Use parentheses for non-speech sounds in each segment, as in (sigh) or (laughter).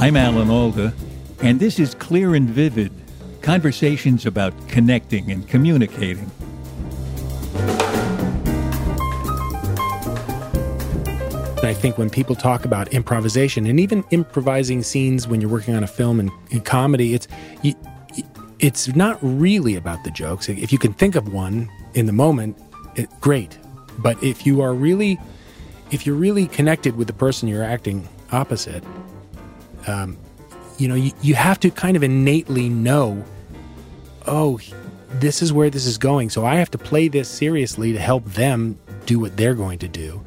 I'm Alan Alda, and this is Clear and Vivid conversations about connecting and communicating. I think when people talk about improvisation and even improvising scenes when you're working on a film and, and comedy, it's it's not really about the jokes. If you can think of one in the moment, it, great. But if you are really, if you're really connected with the person you're acting opposite, um, you know, you, you have to kind of innately know, oh, this is where this is going. So I have to play this seriously to help them do what they're going to do.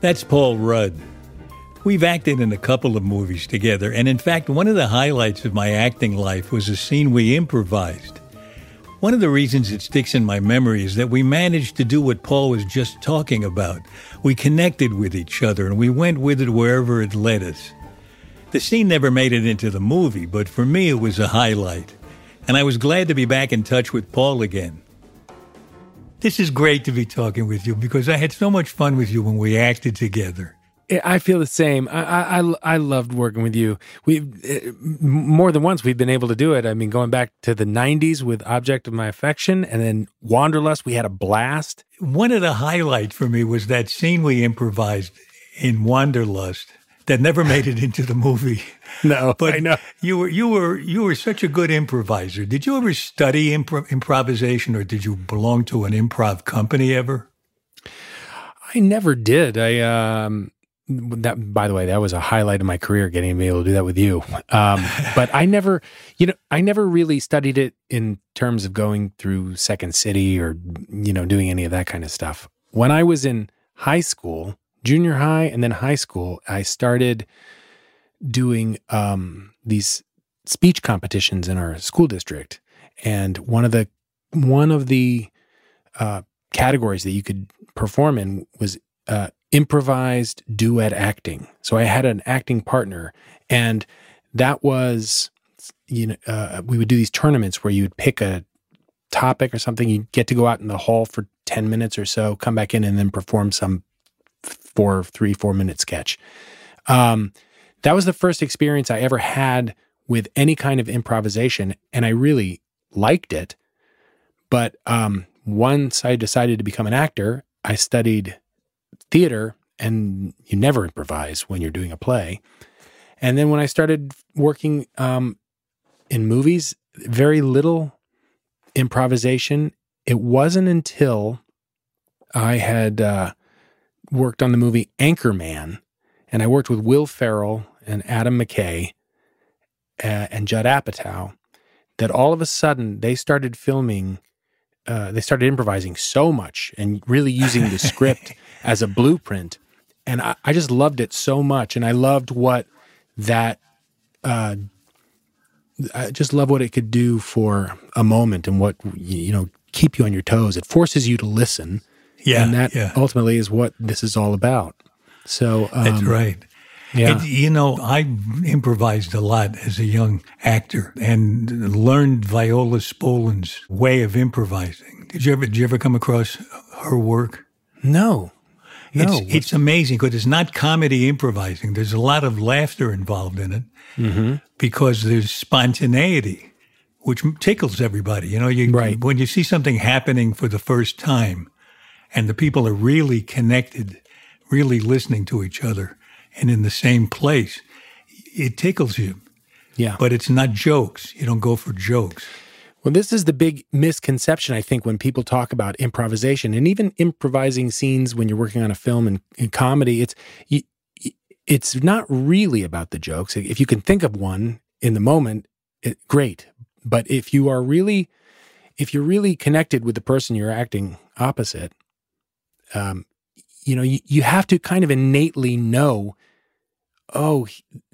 That's Paul Rudd. We've acted in a couple of movies together, and in fact, one of the highlights of my acting life was a scene we improvised. One of the reasons it sticks in my memory is that we managed to do what Paul was just talking about. We connected with each other and we went with it wherever it led us. The scene never made it into the movie, but for me it was a highlight. And I was glad to be back in touch with Paul again. This is great to be talking with you because I had so much fun with you when we acted together. I feel the same. I, I I loved working with you. We uh, more than once we've been able to do it. I mean, going back to the '90s with "Object of My Affection" and then "Wanderlust," we had a blast. One of the highlights for me was that scene we improvised in "Wanderlust." That never made it into the movie. (laughs) No, but I know you were you were you were such a good improviser. Did you ever study impro- improvisation, or did you belong to an improv company ever? I never did. I um that by the way, that was a highlight of my career getting to be able to do that with you. Um, (laughs) but I never, you know, I never really studied it in terms of going through Second City or you know doing any of that kind of stuff. When I was in high school, junior high and then high school, I started doing um, these speech competitions in our school district, and one of the one of the uh, categories that you could perform in was uh, improvised duet acting. So I had an acting partner, and that was you know uh, we would do these tournaments where you would pick a topic or something. You'd get to go out in the hall for ten minutes or so, come back in, and then perform some four, three, four minute sketch. Um, that was the first experience I ever had with any kind of improvisation, and I really liked it. But um, once I decided to become an actor, I studied theater, and you never improvise when you're doing a play. And then when I started working um, in movies, very little improvisation. It wasn't until I had uh, worked on the movie Anchorman, and I worked with Will Ferrell and Adam McKay uh, and Judd Apatow. That all of a sudden they started filming, uh, they started improvising so much and really using the (laughs) script as a blueprint. And I, I, just loved it so much. And I loved what that, uh, I just love what it could do for a moment and what, you know, keep you on your toes. It forces you to listen yeah, and that yeah. ultimately is what this is all about. So um, that's right. Yeah. And, you know, I improvised a lot as a young actor and learned Viola Spolin's way of improvising. Did you ever did you ever come across her work? No. No. It's, it's amazing because it's not comedy improvising. There's a lot of laughter involved in it mm-hmm. because there's spontaneity, which tickles everybody. You know, you, right. when you see something happening for the first time, and the people are really connected, really listening to each other and in the same place, it tickles you. Yeah. But it's not jokes. You don't go for jokes. Well, this is the big misconception, I think, when people talk about improvisation and even improvising scenes when you're working on a film and, and comedy. It's it's not really about the jokes. If you can think of one in the moment, it, great. But if you are really, if you're really connected with the person you're acting opposite, um, you know, you, you have to kind of innately know, oh,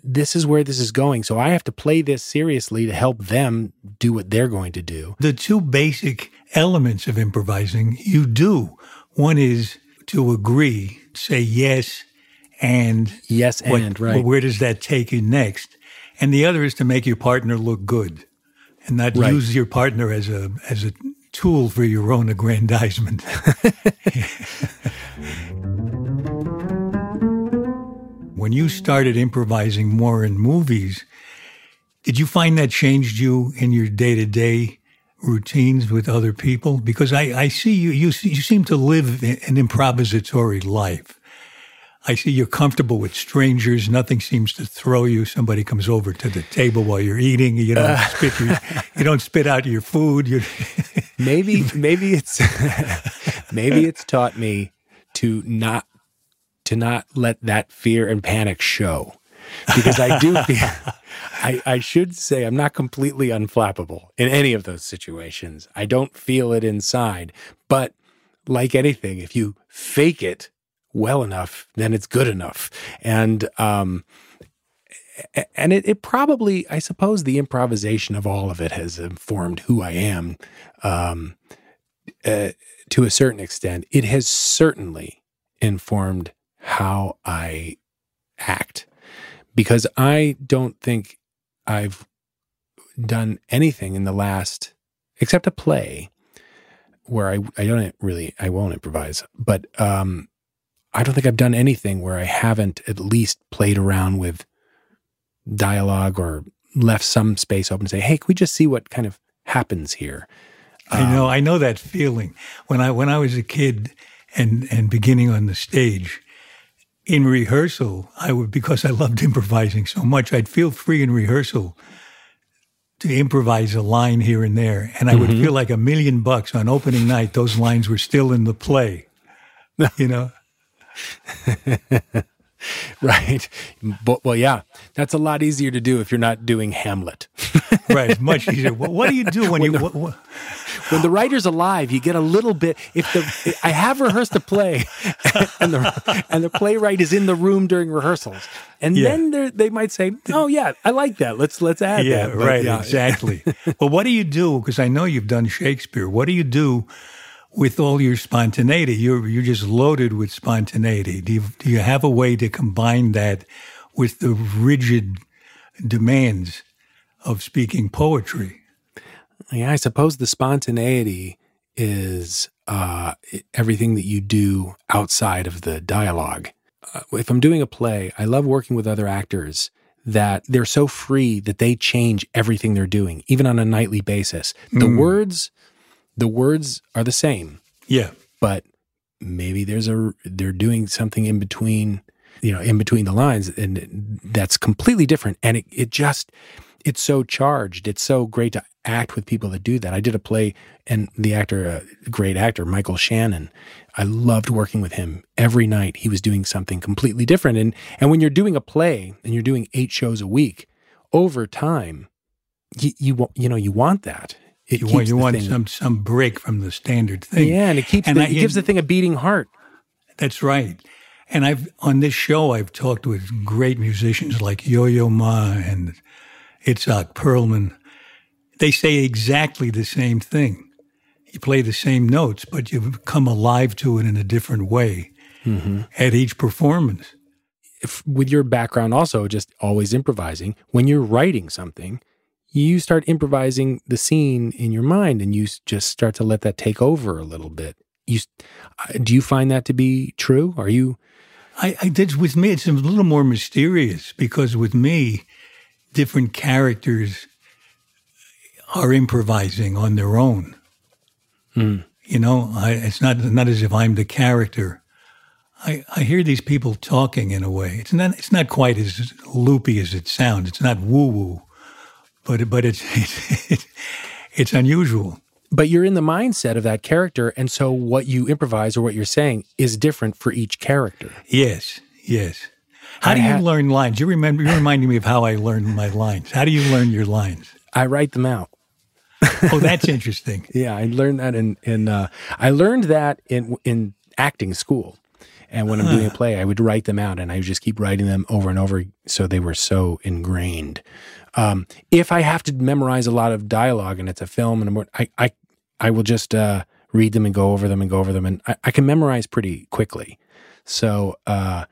this is where this is going. So I have to play this seriously to help them do what they're going to do. The two basic elements of improvising you do. One is to agree, say yes, and yes, what, and right. where does that take you next? And the other is to make your partner look good, and not right. use your partner as a as a tool for your own aggrandizement. (laughs) when you started improvising more in movies, did you find that changed you in your day to day routines with other people? Because I, I see you, you, you seem to live an improvisatory life. I see you're comfortable with strangers. Nothing seems to throw you. Somebody comes over to the table while you're eating. You don't uh. spit your, you don't spit out your food. You (laughs) maybe (laughs) maybe it's (laughs) maybe it's taught me to not to not let that fear and panic show because I do feel I, I should say I'm not completely unflappable in any of those situations. I don't feel it inside, but like anything, if you fake it well enough, then it's good enough. And um, and it, it, probably, I suppose, the improvisation of all of it has informed who I am um, uh, to a certain extent. It has certainly informed how I act because I don't think I've done anything in the last, except a play where I, I don't really, I won't improvise, but um, I don't think I've done anything where I haven't at least played around with dialogue or left some space open to say, "Hey, can we just see what kind of happens here?" I know, um, I know that feeling. When I when I was a kid and and beginning on the stage, in rehearsal, I would because I loved improvising so much, I'd feel free in rehearsal to improvise a line here and there, and I mm-hmm. would feel like a million bucks on opening night. Those lines were still in the play, (laughs) you know. (laughs) right. But, well, yeah, that's a lot easier to do if you're not doing Hamlet. (laughs) right. Much easier. what do you do when, when you. The, what, what? When the writer's alive, you get a little bit. If the I have rehearsed a play, (laughs) and the and the playwright is in the room during rehearsals, and yeah. then they might say, "Oh yeah, I like that. Let's let's add yeah, that." But, right. Yeah. Exactly. well, what do you do? Because I know you've done Shakespeare. What do you do with all your spontaneity. You're you're just loaded with spontaneity. Do you, do you have a way to combine that with the rigid demands of speaking poetry? Yeah, I suppose the spontaneity is uh, everything that you do outside of the dialogue. Uh, if I'm doing a play, I love working with other actors that they're so free that they change everything they're doing, even on a nightly basis. The mm. words the words are the same. Yeah. But maybe there's a they're doing something in between, you know, in between the lines and that's completely different and it it just it's so charged. It's so great to act with people that do that. I did a play and the actor, a uh, great actor, Michael Shannon, I loved working with him. Every night he was doing something completely different. And and when you're doing a play and you're doing eight shows a week, over time, you you, you know you want that. It you want, you want some some break from the standard thing. Yeah, and it keeps and the, I, it gives the thing a beating heart. That's right. And I've on this show I've talked with great musicians like Yo-Yo Ma and Itzhak Perlman. They say exactly the same thing. You play the same notes, but you come alive to it in a different way mm-hmm. at each performance. If, with your background, also just always improvising, when you're writing something, you start improvising the scene in your mind and you just start to let that take over a little bit. You do you find that to be true? Are you? I, I did with me. It's a little more mysterious because with me, different characters are improvising on their own. Mm. You know, I, it's not not as if I'm the character. I, I hear these people talking in a way. It's not it's not quite as loopy as it sounds. It's not woo woo, but but it's (laughs) it's, it's unusual. But you're in the mindset of that character, and so what you improvise or what you're saying is different for each character. Yes, yes. How I do you had- learn lines? You remember? You're reminding me of how I learned my lines. How do you learn your lines? I write them out. Oh, that's interesting. (laughs) Yeah, I learned that in in uh, I learned that in in acting school. And when I'm doing a play, I would write them out, and I would just keep writing them over and over, so they were so ingrained. Um, if I have to memorize a lot of dialogue and it's a film, and I'm, I I I will just uh, read them and go over them and go over them, and I, I can memorize pretty quickly. So uh,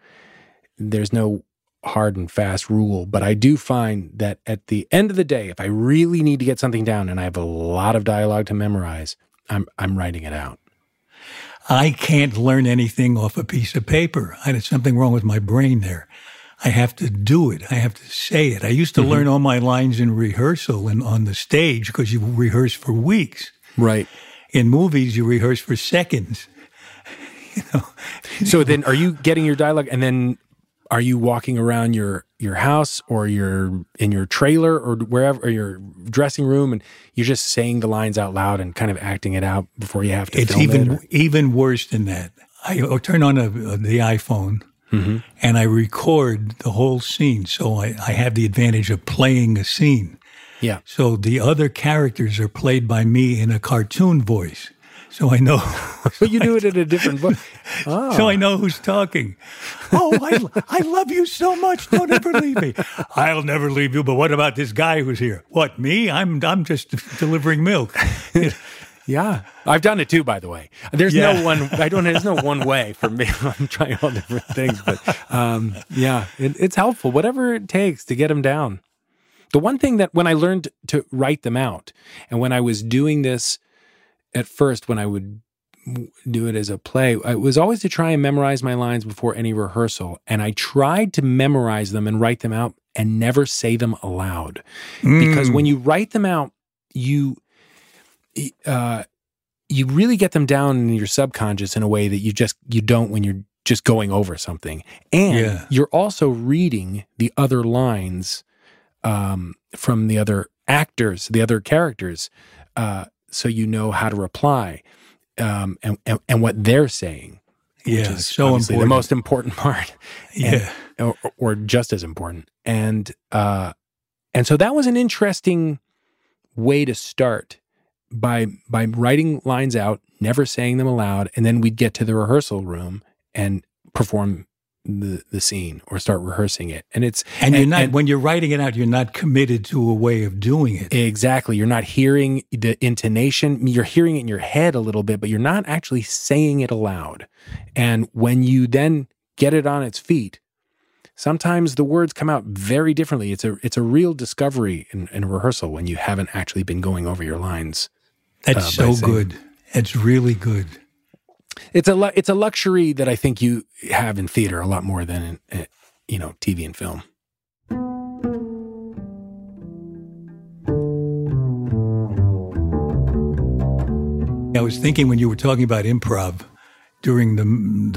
there's no hard and fast rule, but I do find that at the end of the day, if I really need to get something down and I have a lot of dialogue to memorize, I'm I'm writing it out. I can't learn anything off a piece of paper. I, there's something wrong with my brain there. I have to do it. I have to say it. I used to mm-hmm. learn all my lines in rehearsal and on the stage because you rehearse for weeks. Right. In movies, you rehearse for seconds. (laughs) You know. So then, are you getting your dialogue, and then are you walking around your your house or your in your trailer or wherever or your dressing room, and you're just saying the lines out loud and kind of acting it out before you have to It's even it? even worse than that. I I'll turn on a, uh, the iPhone Mm-hmm. and I record the whole scene, so I, I have the advantage of playing a scene. yeah. So the other characters are played by me in a cartoon voice. So I know, (laughs) But you do it in a different voice. Oh. (laughs) so I ah. know who's talking. Oh, I, I love you so much. Don't ever leave me. I'll never leave you. But what about this guy who's here? What me? I'm I'm just delivering milk. (laughs) Yeah, I've done it too. By the way, there's Yeah. no one. I don't. There's no one way for me. (laughs) I'm trying all different things, but um, yeah, it, it's helpful. Whatever it takes to get them down. The one thing that when I learned to write them out, and when I was doing this at first, when I would do it as a play, it was always to try and memorize my lines before any rehearsal, and I tried to memorize them and write them out and never say them aloud because when you write them out, you uh, you really get them down in your subconscious in a way that you just you don't when you're just going over something, and Yeah. you're also reading the other lines um, from the other actors, the other characters, uh, so you know how to reply um, and, and and what they're saying. which yeah, is so important. the most important (laughs) part yeah, or, or just as important. And uh, and so that was an interesting way to start by by writing lines out, never saying them aloud, and then we'd get to the rehearsal room and perform the the scene or start rehearsing it. And it's and you're not and- when you're writing it out, you're not committed to a way of doing it. Exactly. You're not hearing the intonation. You're hearing it in your head a little bit, but you're not actually saying it aloud. And when you then get it on its feet, sometimes the words come out very differently. It's a it's a real discovery in, in rehearsal when you haven't actually been going over your lines. That's uh, so saying- good. It's really good. It's a lu- it's a luxury that I think you have in theater a lot more than in uh, you know TV and film. I was thinking when you were talking about improv during the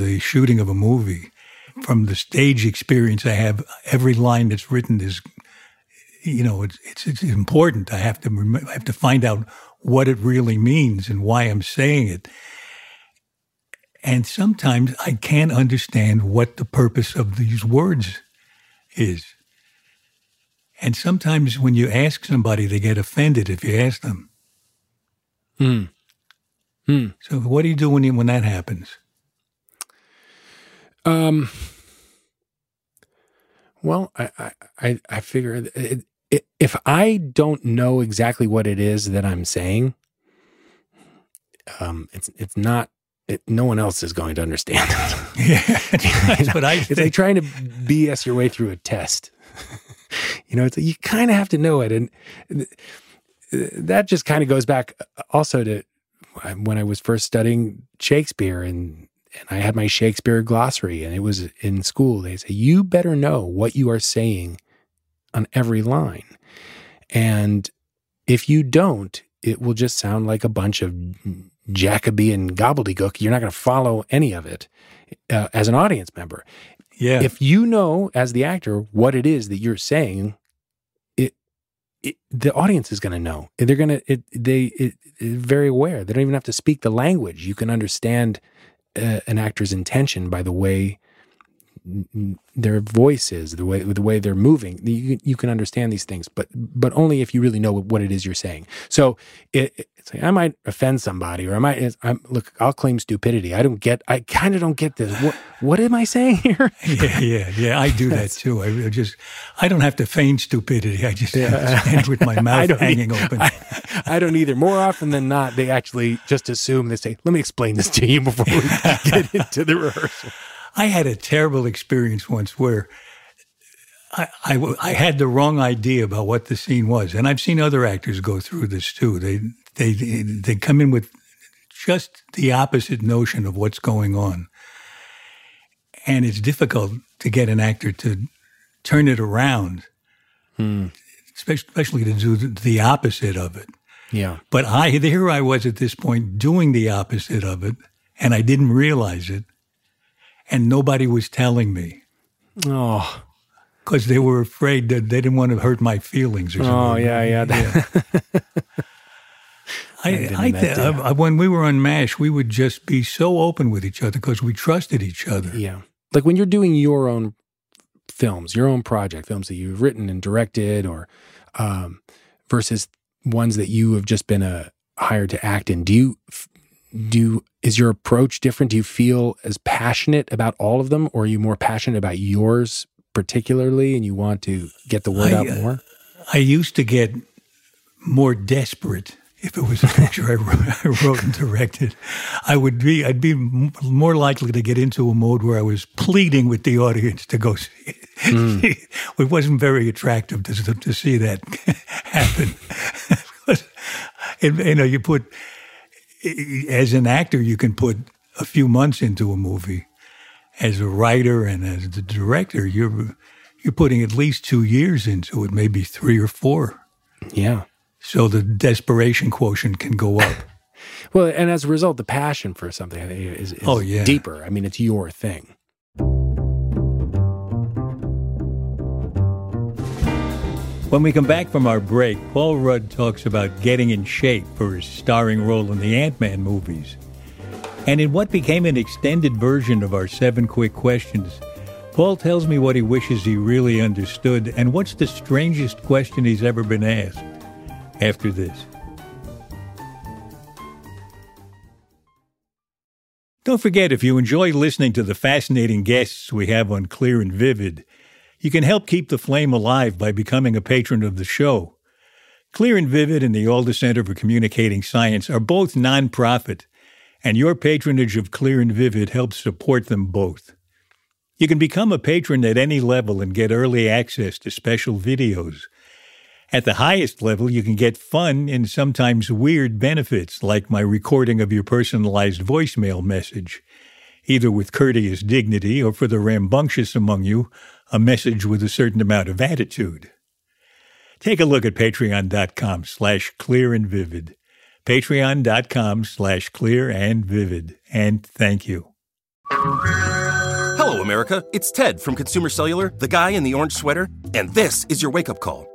the shooting of a movie, from the stage experience I have, every line that's written is, you know, it's it's, it's important. I have to rem- I have to find out what it really means and why I'm saying it. And sometimes I can't understand what the purpose of these words is. And sometimes when you ask somebody, they get offended if you ask them. Hmm. Hmm. So what do you do when you, when that happens? Um. Well, I I I, I figure it, if I don't know exactly what it is that I'm saying, um, it's it's not. It, no one else is going to understand. (laughs) Yeah, (laughs) that's what I it's like trying to BS your way through a test. (laughs) you know, it's you kind of have to know it, and th- that just kind of goes back also to when I was first studying Shakespeare, and and I had my Shakespeare glossary, and it was in school. They say you better know what you are saying on every line, and if you don't, it will just sound like a bunch of Jacobean gobbledygook, you're not going to follow any of it uh, as an audience member. Yeah. If you know as the actor what it is that you're saying, it, it the audience is going to know. They're going to it, they it, very aware. They don't even have to speak the language. You can understand uh, an actor's intention by the way their voices, the way the way they're moving. You, you can understand these things, but but only if you really know what it is you're saying. So it, it's like I might offend somebody, or I might. I'm, look, I'll claim stupidity. I don't get. I kind of don't get this. What what am I saying here? (laughs) yeah, yeah, yeah. I do that too. I really just, I don't have to feign stupidity. I just (laughs) stand with my (laughs) mouth hanging e- open. I, I don't either. More often than not, they actually just assume they say, "Let me explain this to you before we get into the rehearsal." I had a terrible experience once where I had the wrong idea about what the scene was, and I've seen other actors go through this too. They they they come in with just the opposite notion of what's going on, and it's difficult to get an actor to turn it around, hmm. especially, especially to do the opposite of it. Yeah. But I here I was at this point doing the opposite of it, and I didn't realize it, and nobody was telling me Oh. because they were afraid that they didn't want to hurt my feelings or something. Oh yeah, yeah. (laughs) I, didn't I, th- I- when we were on Mash, we would just be so open with each other because we trusted each other. Yeah. Like when you're doing your own films, your own project films that you've written and directed or um, versus ones that you have just been uh, hired to act in, do you do you, is your approach different? Do you feel as passionate about all of them or are you more passionate about yours particularly and you want to get the word I, out uh, more? I used to get more desperate if it was a picture I wrote, (laughs) I wrote and directed. I would be, I'd be m- more likely to get into a mode where I was pleading with the audience to go see it. (laughs) it wasn't very attractive to, to see that (laughs) happen. you know, you put, as an actor, you can put a few months into a movie. As a writer and as the director, you're you're putting at least two years into it, maybe three or four. Yeah. So the desperation quotient can go up. (laughs) Well, and as a result, the passion for something is, is Oh, yeah. deeper. I mean, it's your thing. When we come back from our break, Paul Rudd talks about getting in shape for his starring role in the Ant Man movies. And in what became an extended version of our seven quick questions, Paul tells me what he wishes he really understood and what's the strangest question he's ever been asked. After this. Don't forget, if you enjoy listening to the fascinating guests we have on Clear and Vivid, you can help keep the flame alive by becoming a patron of the show. Clear and Vivid and the Alda Center for Communicating Science are both nonprofit, and your patronage of Clear and Vivid helps support them both. You can become a patron at any level and get early access to special videos. At the highest level, you can get fun and sometimes weird benefits, like my recording of your personalized voicemail message, either with courteous dignity or for the rambunctious among you, a message with a certain amount of attitude. Take a look at patreon.com slash clear and vivid. Patreon.com slash clear and vivid. And thank you. Hello, America. It's Ted from Consumer Cellular, the guy in the orange sweater, and this is your wake up call.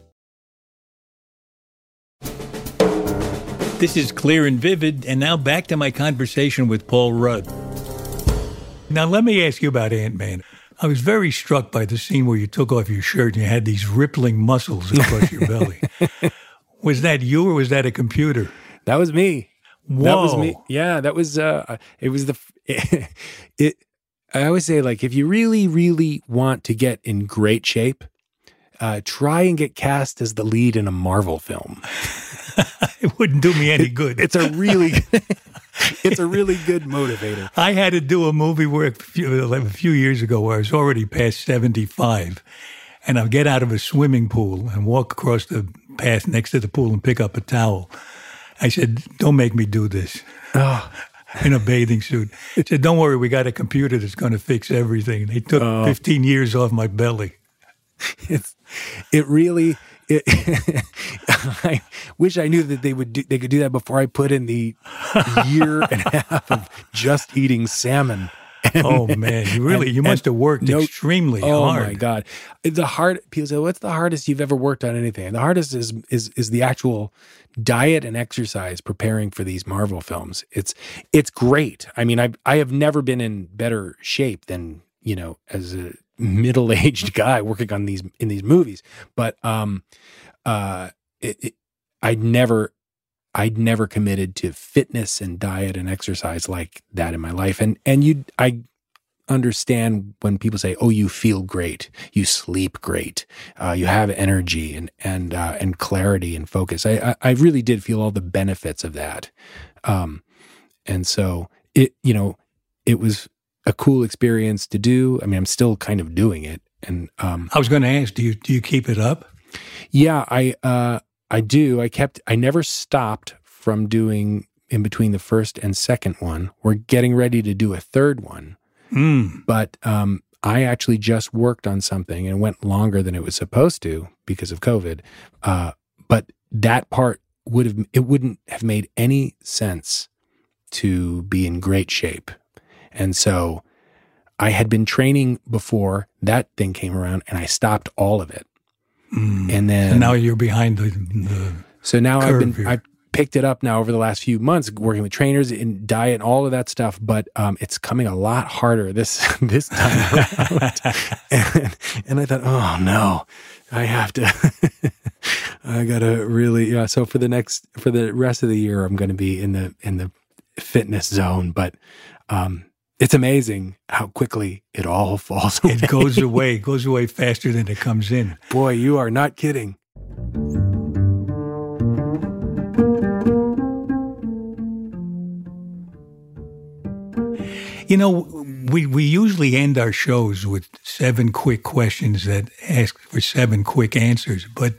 This is Clear and Vivid, and now back to my conversation with Paul Rudd. Now, let me ask you about Ant Man. I was very struck by the scene where you took off your shirt and you had these rippling muscles across your belly. (laughs) Was that you or was that a computer? That was me. That was me. Whoa. Yeah, that was uh it was the (laughs) it I always say like if you really really want to get in great shape, uh try and get cast as the lead in a Marvel film. (laughs) (laughs) It wouldn't do me any good. It's a really (laughs) (laughs) it's a really good motivator. I had to do a movie where a few, a few years ago where I was already past 75 and I get out of a swimming pool and walk across the path next to the pool and pick up a towel. I said, don't make me do this. Oh, in a bathing suit. I said, don't worry, we got a computer that's going to fix everything. They took Oh. 15 years off my belly. it's it really it, (laughs) I wish I knew that they would do, they could do that before I put in the year (laughs) and a half of just eating salmon. And- Oh man, you really and- you must have worked no- extremely oh hard. Oh my god, the hard people say, "What's the hardest you've ever worked on anything?" And the hardest is is is the actual diet and exercise preparing for these Marvel films. It's it's great. I mean, I I have never been in better shape than you know as a middle aged (laughs) guy working on these in these movies. But um, uh, it, it, I'd never I'd never committed to fitness and diet and exercise like that in my life. And and you I understand when people say, "Oh, you feel great, you sleep great, uh, you have energy and and uh, and clarity and focus." I, I I really did feel all the benefits of that, um, and so it you know it was a cool experience to do. I mean, I'm still kind of doing it, and um, I was going to ask, do you do you keep it up? yeah, I uh I do. I kept I never stopped from doing in between the first and second one. We're getting ready to do a third one. Mm. But um I actually just worked on something and went longer than it was supposed to because of COVID. Uh but that part would have it wouldn't have made any sense to be in great shape. And so I had been training before that thing came around and I stopped all of it. Mm. And then And now you're behind the, the so now I've been here. I've picked it up now over the last few months, working with trainers in diet and all of that stuff. But um, it's coming a lot harder this (laughs) this time around. (laughs) and, and I thought, oh no, I have to. (laughs) I gotta really yeah. So for the next for the rest of the year, I'm going to be in the in the fitness zone. But um, it's amazing how quickly it all (laughs) falls away. it goes (laughs) away, it goes away faster than it comes in. Boy, you are not kidding. You know, we, we usually end our shows with seven quick questions that ask for seven quick answers, but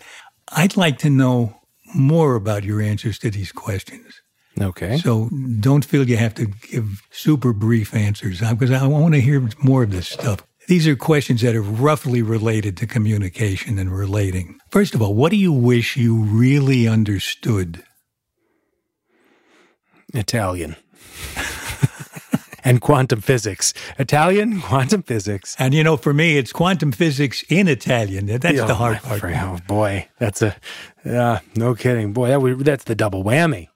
I'd like to know more about your answers to these questions. Okay. So don't feel you have to give super brief answers uh, because I want to hear more of this stuff. These are questions that are roughly related to communication and relating. First of all, what do you wish you really understood? Italian. (laughs) and quantum physics. Italian, quantum physics. And you know, for me, it's quantum physics in Italian. That's the Oh, hard part. friend. Oh boy, that's a yeah, no kidding. Boy, that would, that's the double whammy.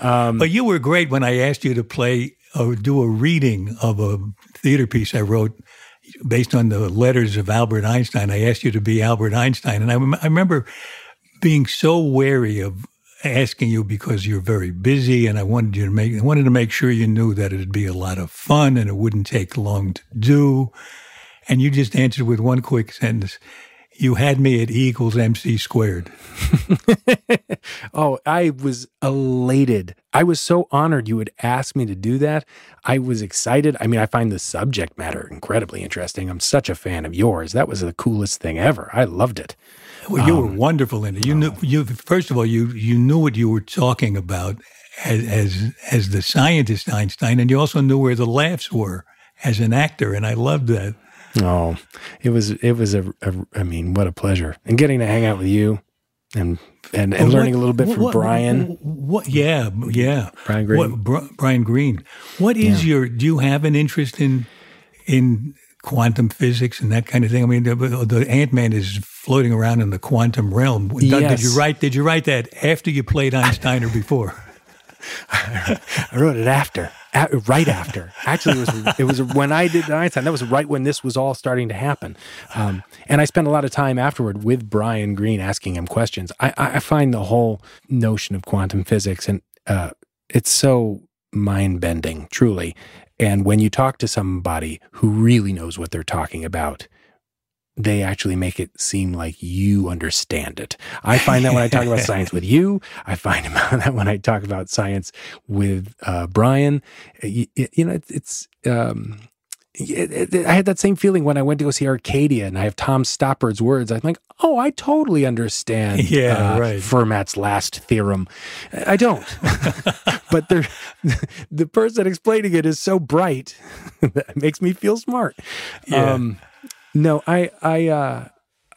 Um, but you were great when I asked you to play or do a reading of a theater piece I wrote based on the letters of Albert Einstein. I asked you to be Albert Einstein. And I, I remember being so wary of asking you because you're very busy and I wanted you to make I wanted to make sure you knew that it'd be a lot of fun and it wouldn't take long to do. And you just answered with one quick sentence. You had me at E equals MC squared. (laughs) Oh, I was elated. I was so honored you would ask me to do that. I was excited. I mean, I find the subject matter incredibly interesting. I'm such a fan of yours. That was the coolest thing ever. I loved it. Well, you were um, wonderful in it. You knew oh. you first of all you you knew what you were talking about as as as the scientist Einstein, and you also knew where the laughs were as an actor, and I loved that. Oh, it was it was a, a I mean, what a pleasure. And getting to hang out with you and and, and learning what- a little bit from what- Brian. What? Yeah, yeah. Brian Greene. What, Bri- Brian Greene. What is your? Do you have an interest in in quantum physics and that kind of thing? I mean, the, the Ant Man is floating around in the quantum realm. Did- Did you write? Did you write that after you played Einstein or before? I wrote it after, a- right after. Actually, it was it was when I did Einstein. That was right when this was all starting to happen, um, and I spent a lot of time afterward with Brian Greene asking him questions. I, I I find the whole notion of quantum physics and uh, it's so mind bending, truly. And when you talk to somebody who really knows what they're talking about, they actually make it seem like you understand it. I find that when I talk about (laughs) science with you, I find (laughs) that when I talk about science with uh, Brian, you, you know, it, it's. Um, it, it, I had that same feeling when I went to go see Arcadia, and I have Tom Stoppard's words. I'm like, oh, I totally understand. (laughs) Yeah, uh, right. Fermat's last theorem. I don't, but the person explaining it is so bright that it makes me feel smart. Yeah. Um, no, I, I, uh,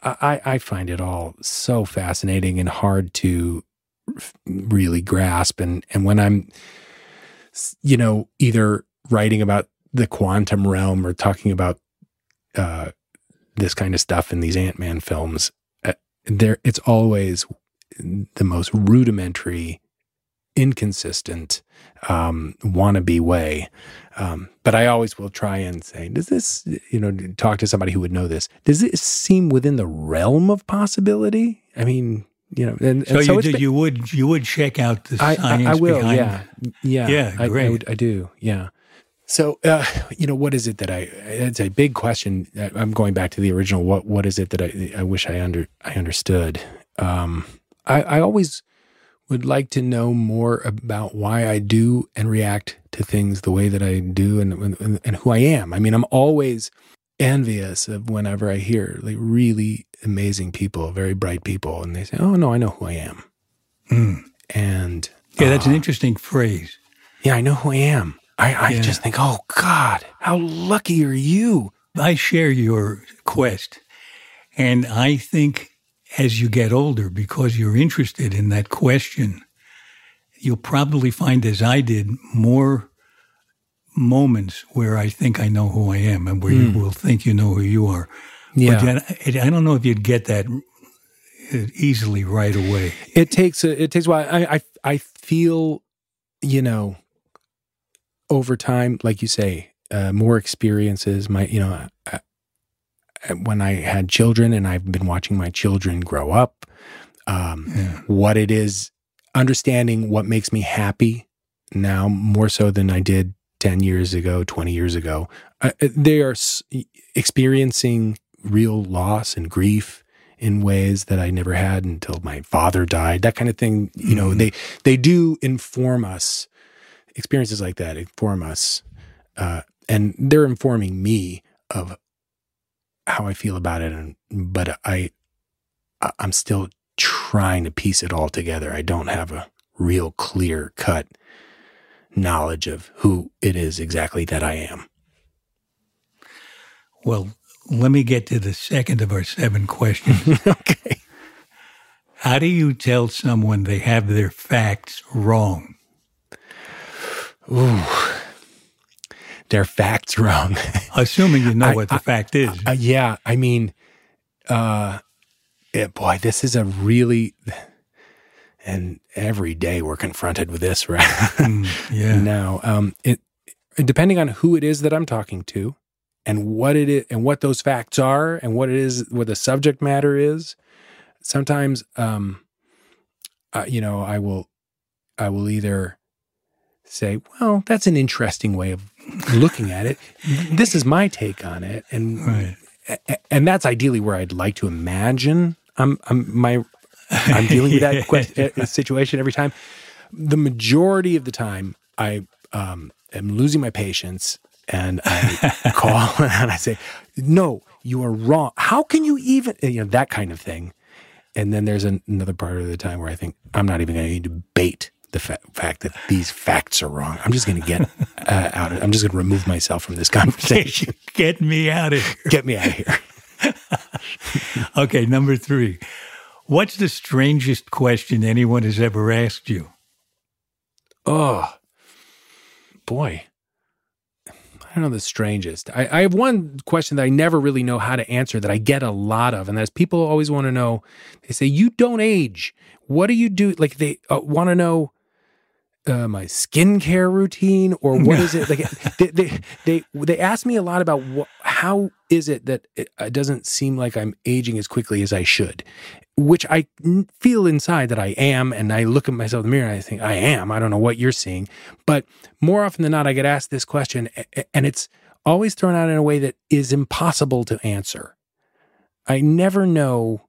I, I find it all so fascinating and hard to really grasp. And and when I'm, you know, either writing about the quantum realm or talking about uh, this kind of stuff in these Ant Man films, uh, there it's always the most rudimentary, inconsistent, um, wannabe way. Um, but I always will try and say, does this, you know, talk to somebody who would know this? Does it seem within the realm of possibility? I mean, you know, and, So, and so you, do, been- you would you would check out the I, science I, I will, behind yeah, yeah, Yeah, I, I, great. would- I do, yeah. So, uh, you know, what is it that I? It's a big question. I- I'm going back to the original. What What is it that I? I wish I under I understood. Um, I, I always would like to know more about why I do and react to things the way that I do, and and, and who I am. I mean, I'm always envious of whenever I hear like really amazing people, very bright people, and they say, "Oh no, I know who I am," Mm. and Yeah, that's uh, an interesting phrase. yeah, I know who I am. I, I Yeah. just think, oh God, how lucky are you? I share your quest. And I think as you get older, because you're interested in that question, you'll probably find, as I did, more moments where I think I know who I am and where you will think you know who you are. Hmm. Yeah. But I don't know if you'd get that uh, easily right away. It takes a, it takes a while. I, I I feel, you know, over time, like you say, uh, more experiences. My, you know, I, when I had children, and I've been watching my children grow up. Um, Yeah. what it is, understanding what makes me happy now more so than I did 10 years ago, 20 years ago. Uh, they are s- experiencing real loss and grief in ways that I never had until my father died. That kind of thing, you know, Mhm. they they do inform us. Experiences like that inform us, uh, and they're informing me of how I feel about it. And but I, I'm still trying to piece it all together. I don't have a real clear cut knowledge of who it is exactly that I am. Well, let me get to the second of our seven questions. (laughs) okay. How do you tell someone they have their facts wrong? Ooh. Their facts wrong. (laughs) Assuming you know I- what the fact is. Uh, yeah, I mean, uh, yeah, boy, this is a really, and every day we're confronted with this, right? Mm, (laughs) yeah. now, um, it depending on who it is that I'm talking to, and what it is, and what those facts are, and what it is, what the subject matter is. Sometimes, um, uh, you know, I will, I will either say, "Well, that's an interesting way of looking at it. This is my take on it," and Right. and that's ideally where I'd like to imagine I'm, I'm my I'm dealing with that (laughs) que- uh, situation every time. The majority of the time, I um, am losing my patience, and I (laughs) call (laughs) and I say, "No, you are wrong. How can you even you know that kind of thing?" And then there's an, another part of the time where I think I'm not even going to debate the fa- fact that these facts are wrong. I'm just going to get uh, out. Of, I'm just going to remove myself from this (laughs) conversation. (laughs) Get me out of here. get me out of here. (laughs) Okay, number three. What's the strangest question anyone has ever asked you? Oh, boy. I don't know the strangest. I, I have one question that I never really know how to answer that I get a lot of, and that's people always want to know. They say, You don't age. What do you do? Like they uh, want to know uh, my skincare routine or what is it? Like (laughs) they, they, they, they ask me a lot about what, how is it that it, it doesn't seem like I'm aging as quickly as I should, which i feel inside that I am. And I look at myself in the mirror and I think I am. I don't know what you're seeing, but more often than not, I get asked this question and it's always thrown out in a way that is impossible to answer. I never know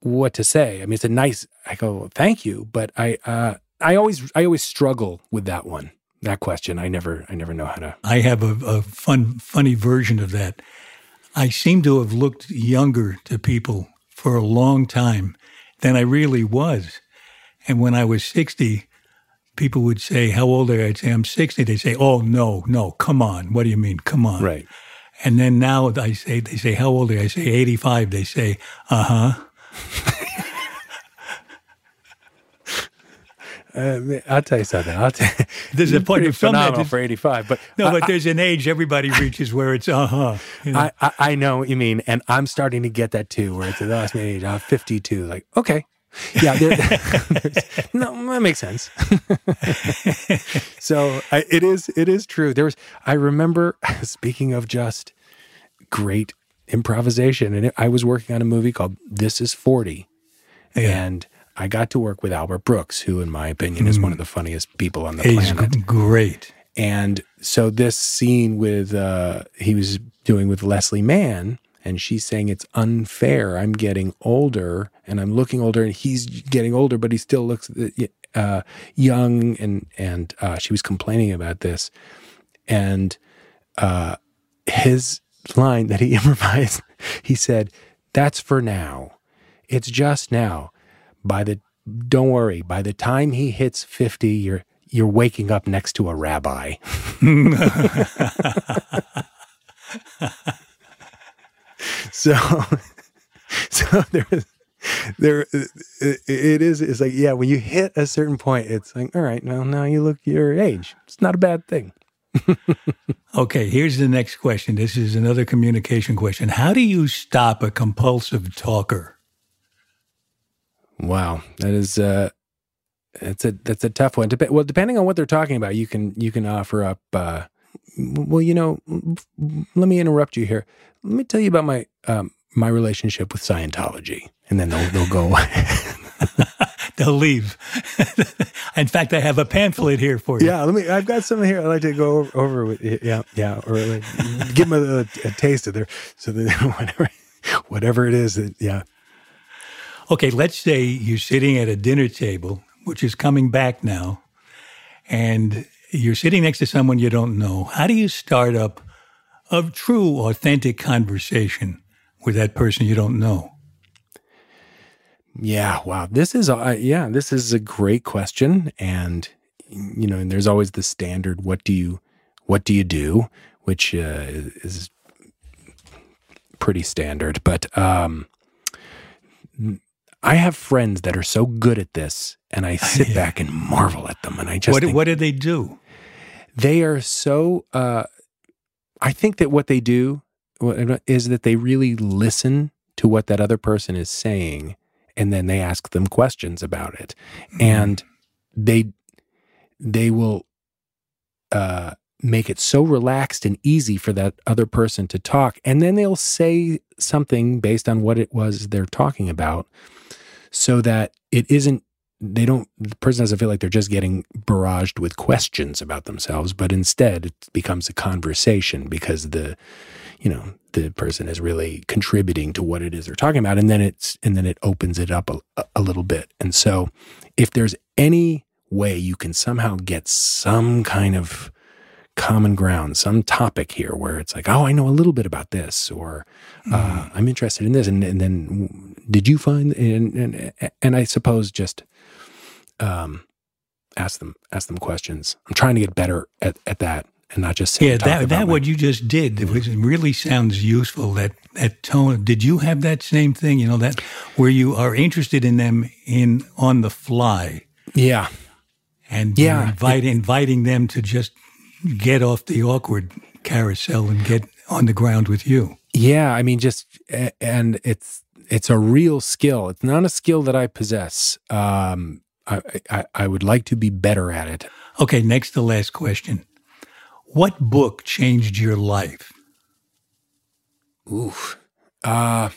what to say. I mean, it's a nice. I go, thank you, but I uh, I always I always struggle with that one. That question. I never I never know how to. I have a, a fun funny version of that. I seem to have looked younger to people for a long time than I really was. And when I was 60, people would say, How old are you? I'd say, I'm 60. They'd say, Oh, no, no, come on. What do you mean? Come on. Right. And then now I say, they say, How old are you? I say, 85. They say, Uh huh. (laughs) Uh, I'll tell you something. I'll tell (laughs) you, There's a (laughs) point of phenomenal for 85, but No, I- but there's an age everybody reaches where it's uh huh. I, I, I know what you mean, and I'm starting to get that too. Where it's the last age, I'm 52. Like, okay, yeah, (laughs) no, that makes sense. so I, it is, it is true. There was, I remember, speaking of just great improvisation, and it, I was working on a movie called This Is 40, and I got to work with Albert Brooks, who, in my opinion, is one of the funniest people on the He's planet. g- great. And so this scene with uh he was doing with Leslie Mann and she's saying it's unfair. I'm getting older and I'm looking older and he's getting older but he still looks uh young and and uh she was complaining about this and uh his line that he (laughs) improvised he said that's for now. It's just now. By the don't worry, by the time he hits 50 you're you're waking up next to a rabbi. (laughs) so, (laughs) so there is, there, it, is, it's like, yeah, when you hit a certain point, it's like, all right, well, now you look your age. It's not a bad thing. (laughs) Okay, here's the next question. This is another communication question. How do you stop a compulsive talker? Wow. That is, uh, that's a, that's a tough one. Dep- well, depending on what they're talking about, you can, you can offer up, uh, well, you know, let me interrupt you here. Let me tell you about my, um, my relationship with Scientology. And then they'll, they'll go, (laughs) They'll leave. In fact, I have a pamphlet here for you. Yeah, let me. I've got something here. I'd like to go over, over with. you. Yeah, yeah, or like, give them a, a taste of their so that (laughs) whatever, whatever it is that yeah. Okay, let's say you're sitting at a dinner table, which is coming back now, and you're sitting next to someone you don't know. How do you start up a true, authentic conversation with that person you don't know? Yeah, wow. This is yeah, this is a great question and you know, and there's always the standard what do you what do you do, which uh, is pretty standard, but um I have friends that are so good at this and I sit (laughs) back and marvel at them and I just What, think what do they do? they are so uh I think that what they do is that they really listen to what that other person is saying and then they ask them questions about it. And they they will uh make it so relaxed and easy for that other person to talk and then they'll say something based on what it was they're talking about so that it isn't they don't the person doesn't feel like they're just getting barraged with questions about themselves but instead it becomes a conversation because the you know the person is really contributing to what it is they're talking about and then it's and then it opens it up a, a little bit. And so if there's any way you can somehow get some kind of common ground some topic here where it's like oh i know a little bit about this or uh, i'm interested in this and, and then did you find and, and and i suppose just um ask them ask them questions i'm trying to get better at, at that and not just Yeah, that, that my- what you just did it it really sounds useful. That that tone. Did you have that same thing? You know that where you are interested in them in on the fly yeah and Yeah. invite, inviting them to just get off the awkward carousel and get on the ground with you. Yeah, I mean, just and it's it's a real skill. It's not a skill that I possess. Um, I, I I would like to be better at it. Okay, next to last question. What book changed your life? Oof. Uh,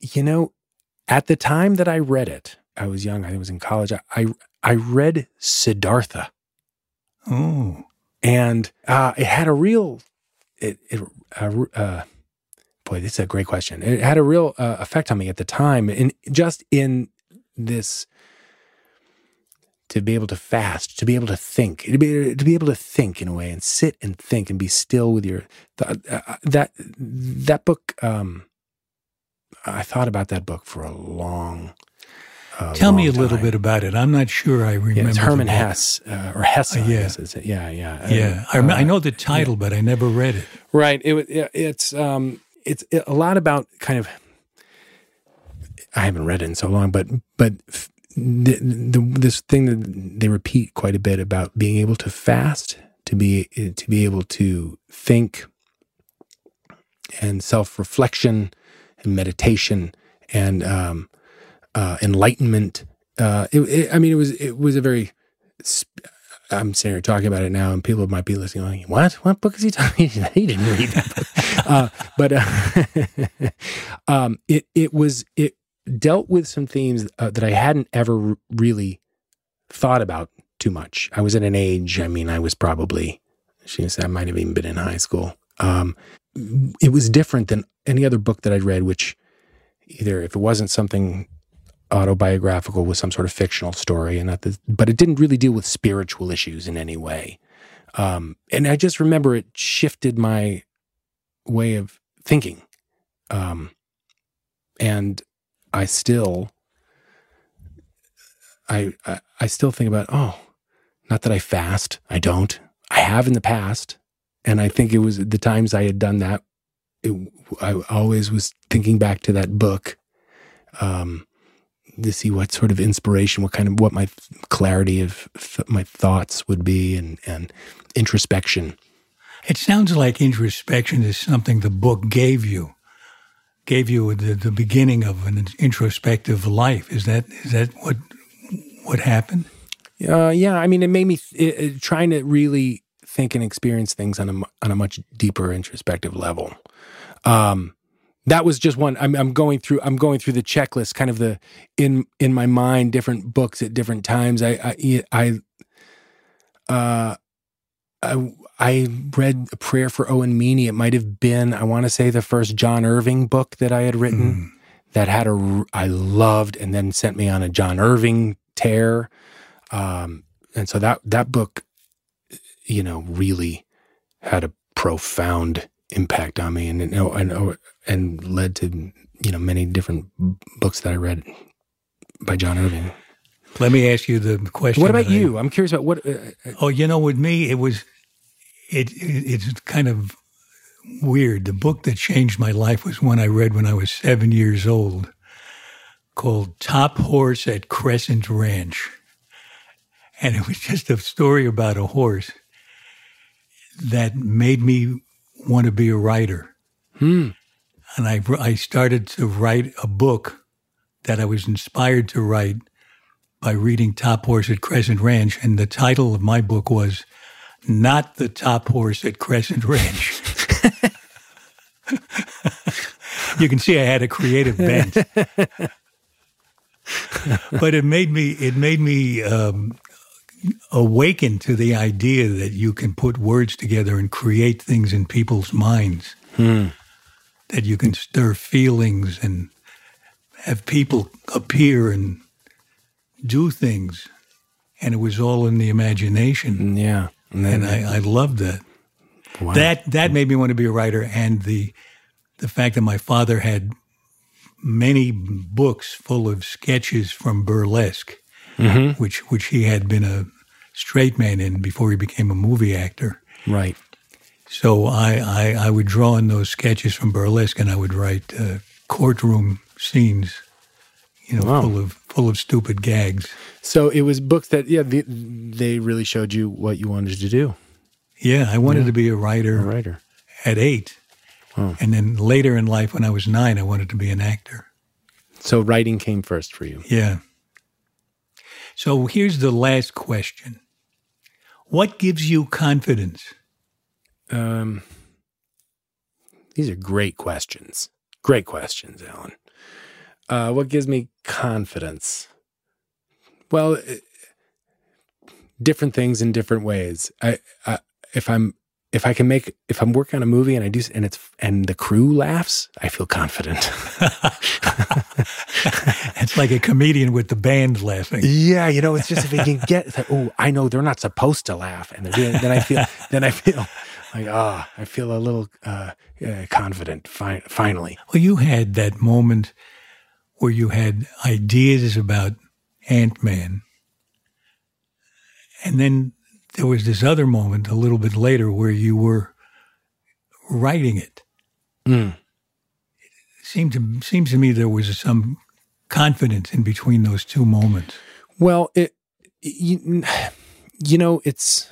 you know, at the time that I read it, I was young. I was in college. I I, I read Siddhartha, Oh, and uh, it had a real it it uh, uh, boy, this is a great question. It had a real uh, effect on me at the time, and just in this to be able to fast, to be able to think, to be to be able to think in a way, and sit and think and be still with your th- uh, that that book. Um, I thought about that book for a long. Uh, Tell me a little time. bit about it. I'm not sure I remember. Yeah, it's Hermann. Hesse uh, or Hesse. Uh, I yeah. it? Yeah, yeah, Yeah, I, Uh, I know the title, but I never read it. Right. It, it it's um it's a lot about kind of I haven't read it in so long, but but f- the, the, this thing that they repeat quite a bit about being able to fast, to be to be able to think, and self reflection, and meditation, and um, uh, enlightenment. Uh, it, it, I mean, it was it was a very sp- I'm sitting here talking about it now, and people might be listening, like, "What? What book is he talking? (laughs) About he didn't read that book." (laughs) uh, but uh, (laughs) um, it it was it dealt with some themes uh, that I hadn't ever r- really thought about too much. I was at an age. I mean, I was probably, she said, I might have even been in high school. Um, it was different than any other book that I'd read, which either if it wasn't something autobiographical with some sort of fictional story and not the, but it didn't really deal with spiritual issues in any way. Um, and i just remember it shifted my way of thinking. Um, and i still I, I i still think about oh not that i fast i don't. I have in the past. And i think it was the times i had done that it, i always was thinking back to that book. Um, to see what sort of inspiration, what kind of what my clarity of th- my thoughts would be, and and introspection. It sounds like introspection is something the book gave you, gave you the, the beginning of an introspective life. Is that is that what what happened? Uh, yeah, I mean, it made me th- it, it- trying to really think and experience things on a on a much deeper introspective level. Um, that was just one. I'm, I'm going through. I'm going through the checklist, kind of the in in my mind, different books at different times. I I I, uh, I, I read a prayer for Owen Meany. It might have been, I want to say, the first John Irving book that I had written that had a i loved, and then sent me on a John Irving tear. Um, and so that that book, you know, really had a profound impact on me, and and and, and led to you know many different books that I read by John Irving. Let me ask you the question. What about that I- you? I'm curious about what. Uh, Oh, you know, with me, it was it, it it's kind of weird. The book that changed my life was one I read when I was seven years old, called "Top Horse at Crescent Ranch," and it was just a story about a horse that made me want to be a writer. hmm. And I I started to write a book that I was inspired to write by reading Top Horse at Crescent Ranch, and the title of my book was "Not the Top Horse at Crescent Ranch." (laughs) you can see I had a creative bent, (laughs) but it made me it made me um, awaken to the idea that you can put words together and create things in people's minds. Hmm. That you can stir feelings and have people appear and do things, and it was all in the imagination. Yeah, and, And I, I loved that. Wow. That that made me want to be a writer, and the the fact that my father had many books full of sketches from burlesque, mm-hmm. which which he had been a straight man in before he became a movie actor. right. So I, I, I would draw in those sketches from burlesque, and I would write uh, courtroom scenes, you know, Wow. full of full of stupid gags. So it was books that yeah they, they really showed you what you wanted to do. Yeah, I wanted to be a writer A writer. at eight, and then later in life, when I was nine, I wanted to be an actor. So writing came first for you. Yeah. So here's the last question: What gives you confidence? Um, these are great questions. Great questions, Alan. Uh, what gives me confidence? Well, eh, different things in different ways. I, I if I'm if I can make if I'm working on a movie and I do and it's and the crew laughs, I feel confident. (laughs) (laughs) it's like a comedian with the band laughing. Yeah, you know, it's just if they can (laughs) get like, oh, I know they're not supposed to laugh, and they're doing. Then I feel then I feel like ah, oh, I feel a little uh, yeah, confident. Fi- finally. Well, you had that moment where you had ideas about Ant Man, and then there was this other moment a little bit later where you were writing it. Mm. It seemed to seems to me there was some confidence in between those two moments. Well, it you, you know it's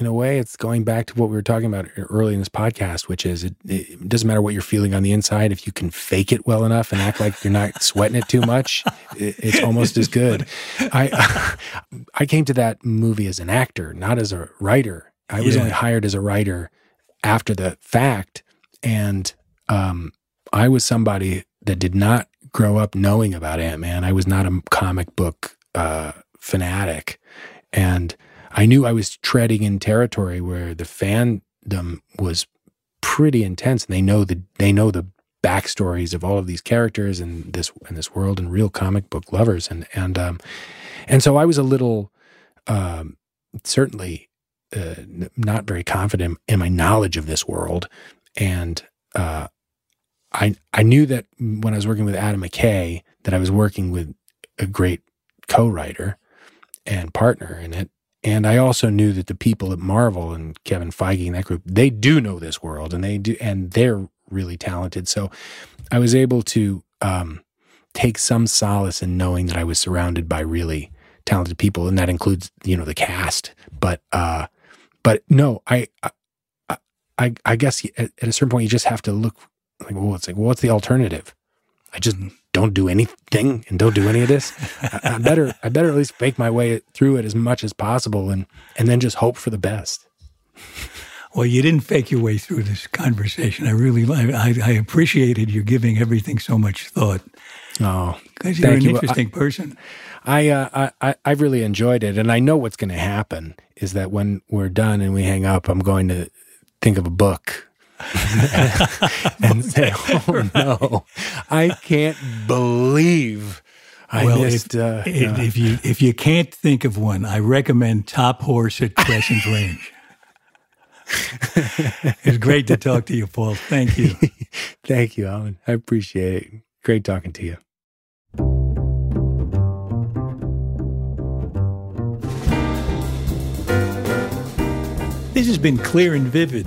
in a way, it's going back to what we were talking about early in this podcast, which is it, it, doesn't matter what you're feeling on the inside. If you can fake it well enough and act like you're not sweating it too much, it, it's almost as good. (laughs) I I came to that movie as an actor, not as a writer. I was yeah. only hired as a writer after the fact, and um, I was somebody that did not grow up knowing about Ant Man. I was not a comic book uh, fanatic, and I knew I was treading in territory where the fandom was pretty intense, and they know the they know the backstories of all of these characters and this in this world and real comic book lovers, and and um, and so I was a little um, certainly uh, not very confident in my knowledge of this world, and uh, I I knew that when I was working with Adam McKay that I was working with a great co-writer and partner in it and I also knew that the people at Marvel and Kevin Feige and that group, they do know this world and they do, and they're really talented. So I was able to um, take some solace in knowing that I was surrounded by really talented people, and that includes, you know, the cast. But, uh, but no, I, I, I, I guess at, at a certain point you just have to look like, well, it's like, well, what's the alternative? I just don't do anything and don't do any of this. I, I, better I better at least fake my way through it as much as possible and and then just hope for the best. Well, you didn't fake your way through this conversation. I really I, I appreciated you giving everything so much thought. Oh, because you're an you. interesting I, person. I, uh, I I really enjoyed it, and I know what's going to happen is that when we're done and we hang up, I'm going to think of a book (laughs) and say, (laughs) "Oh no, I can't believe." I well, missed, if, uh, if, uh, if, you if you can't think of one, I recommend Top Horse at Crescent Ranch. (laughs) it's great to talk to you, Paul. Thank you. Thank you, Alan. I appreciate it. Great talking to you. This has been Clear and Vivid.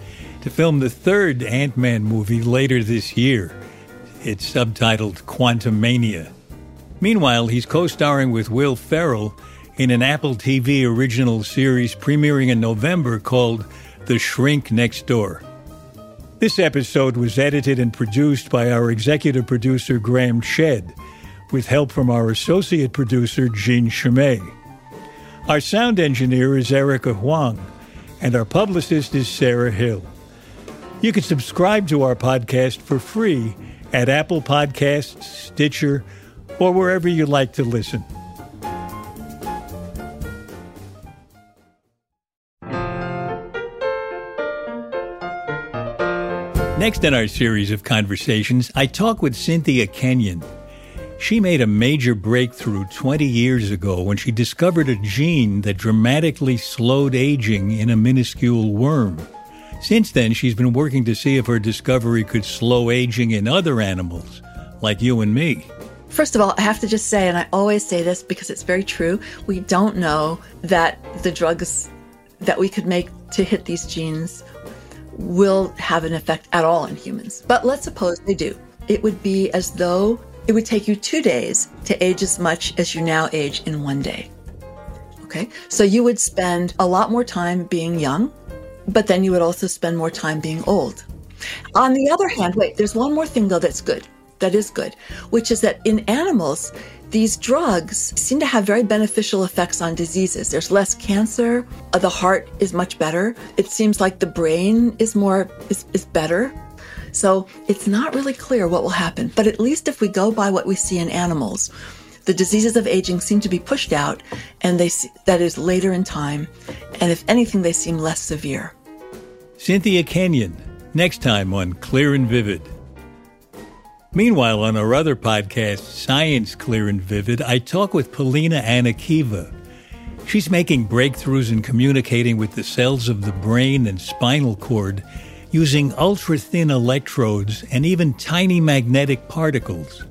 to film the third Ant Man movie later this year. It's subtitled Quantumania. Meanwhile, he's co starring with Will Ferrell in an Apple TV original series premiering in November called The Shrink Next Door. This episode was edited and produced by our executive producer Graham Chedd, with help from our associate producer Jean Chimay. Our sound engineer is Erica Huang, and our publicist is Sarah Hill. You can subscribe to our podcast for free at Apple Podcasts, Stitcher, or wherever you like to listen. Next in our series of conversations, I talk with Cynthia Kenyon. She made a major breakthrough 20 years ago when she discovered a gene that dramatically slowed aging in a minuscule worm. Since then, she's been working to see if her discovery could slow aging in other animals, like you and me. First of all, I have to just say, and I always say this because it's very true, we don't know that the drugs that we could make to hit these genes will have an effect at all in humans. But let's suppose they do. It would be as though it would take you two days to age as much as you now age in one day. Okay, so you would spend a lot more time being young but then you would also spend more time being old. On the other hand, wait, there's one more thing though that's good. That is good, which is that in animals, these drugs seem to have very beneficial effects on diseases. There's less cancer, uh, the heart is much better. It seems like the brain is more is, is better. So it's not really clear what will happen, but at least if we go by what we see in animals, the diseases of aging seem to be pushed out and they that is later in time and if anything they seem less severe. Cynthia Kenyon, next time on Clear and Vivid. Meanwhile, on our other podcast, Science Clear and Vivid, I talk with Polina Anikeeva. She's making breakthroughs in communicating with the cells of the brain and spinal cord using ultra thin electrodes and even tiny magnetic particles.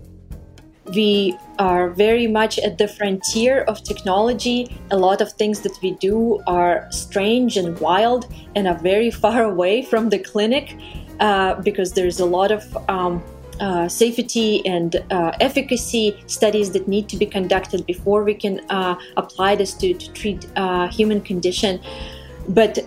We are very much at the frontier of technology. A lot of things that we do are strange and wild and are very (laughs) far away from the clinic uh, because there's a lot of um, uh, safety and uh, efficacy studies that need to be conducted before we can uh, apply this to, to treat uh, human condition. But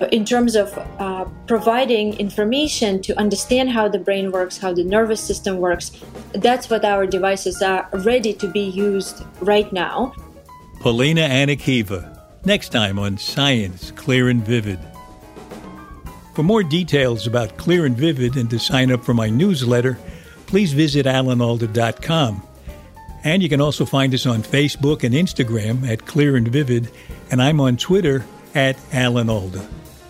in terms of uh, providing information to understand how the brain works, how the nervous system works, that's what our devices are ready to be used right now. Polina Anikeeva, next time on Science Clear and Vivid. For more details about Clear and Vivid and to sign up for my newsletter, please visit alanalda.com. And you can also find us on Facebook and Instagram at Clear and Vivid, and I'm on Twitter at Alan.